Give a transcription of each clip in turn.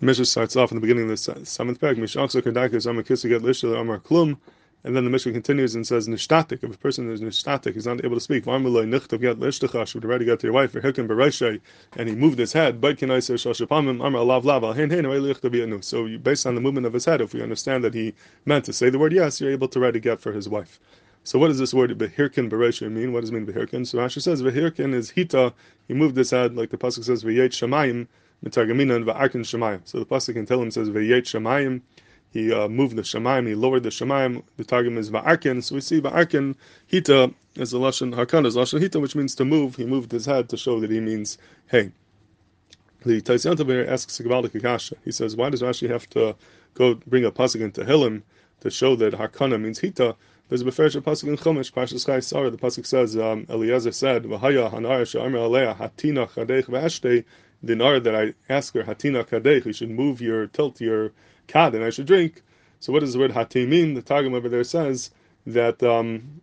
Mishnah starts off in the beginning of the seventh paragraph. Kardakis Amar. And then the Mishnah continues and says, Nishtatik, if a person is nishtatik, he's not able to speak. Varmulay Nichtav would already got to your wife, and he moved his head, but can I say Amar So based on the movement of his head, if we understand that he meant to say the word yes, you're able to write a get for his wife. So what does this word behirkin beresha mean? What does it mean behirkin? So Rashi says behirkin is hita. He moved his head, like the pasuk says v'yet shamayim So the pasuk in Tehillim says v'yet shamayim he uh, moved the Shemaim, he lowered the Shemaim. The Targum is Va'arkin. So we see Va'arkin, Hita is the Lashon, Harkan is Lashon Hita, which means to move. He moved his head to show that he means hey. The Taisyan asks Gavaldik Akasha. He says, why does Rashi have to go bring a pasuk in Tehillim to show that Harkana means Hita? There's a beferish pasuk in Chumash, Parshas Chai Sarah. The pasuk says, um, Eliezer said, "V'haya hanar she'amer aleha hatina chadech v'ashtei." The nar that I ask her, hatina kadech, you should move your tilt your kad and I should drink. So what does the word hatim mean? The Targum over there says that um,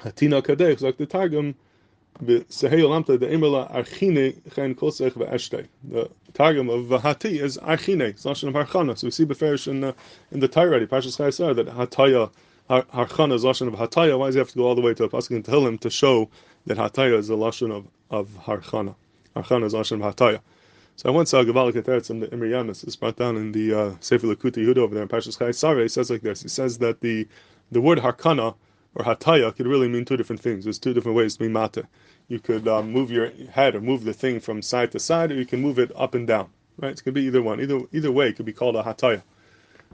hatina kadech, like the Targum, the Targum of Vahati is Archine, it's Lashon of Harchana. So we see Beferish in, in the Torah already, Chayesar, that Hataya, Harchana is Lashon of Hataya. Why does he have to go all the way to a Pasuk in Tehillim to show that Hataya is the Lashon of, of Harchana? So I once saw Gavalik Ateretz in the Imrei Emes. It's brought down in the uh, Sefer Likutei Yehuda over there in Parshas Chai Sareh. He says like this. He says that the the word Harkana or Hataya could really mean two different things. There's two different ways to be mate. You could um, move your head or move the thing from side to side, or you can move it up and down. Right? It could be either one. Either either way, it could be called a Hataya.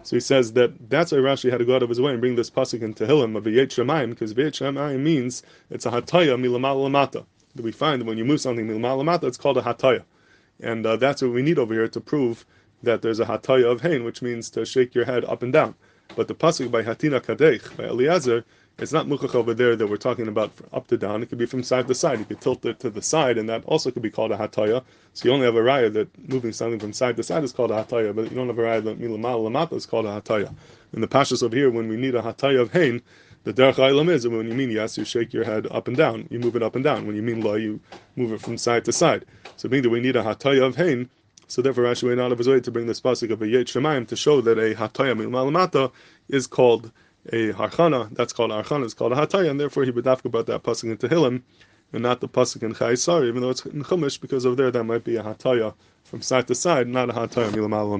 So he says that that's why Rashi had to go out of his way and bring this pasuk in Tehillim of V'yet Shemayim, because V'yet means it's a Hataya milamal lamata. That we find when you move something milamal lamata, it's called a Hataya. And uh, that's what we need over here to prove that there's a hataya of hain, which means to shake your head up and down. But the pasuk by Hatina Kadech, by Eliezer, it's not mukach over there that we're talking about up to down. It could be from side to side. You could tilt it to the side, and that also could be called a hataya. So you only have a raya that moving something from side to side is called a hataya, but you don't have a raya that milamal lamata is called a hataya. In the pashas over here, when we need a hataya of hain, the derech ilam is when you mean yes, you shake your head up and down. You move it up and down. When you mean la, you move it from side to side. So being that we need a hataya of hain, so therefore Rashi went out of his way to bring this pasuk of a yet shemaim to show that a hataya malamata is called a harchana. That's called harchana. It's called a hataya, and therefore he have about that pasuk in Tehillim and not the pasuk in Chayesar, even though it's in Chumash, because over there that might be a hataya from side to side, not a hataya milamala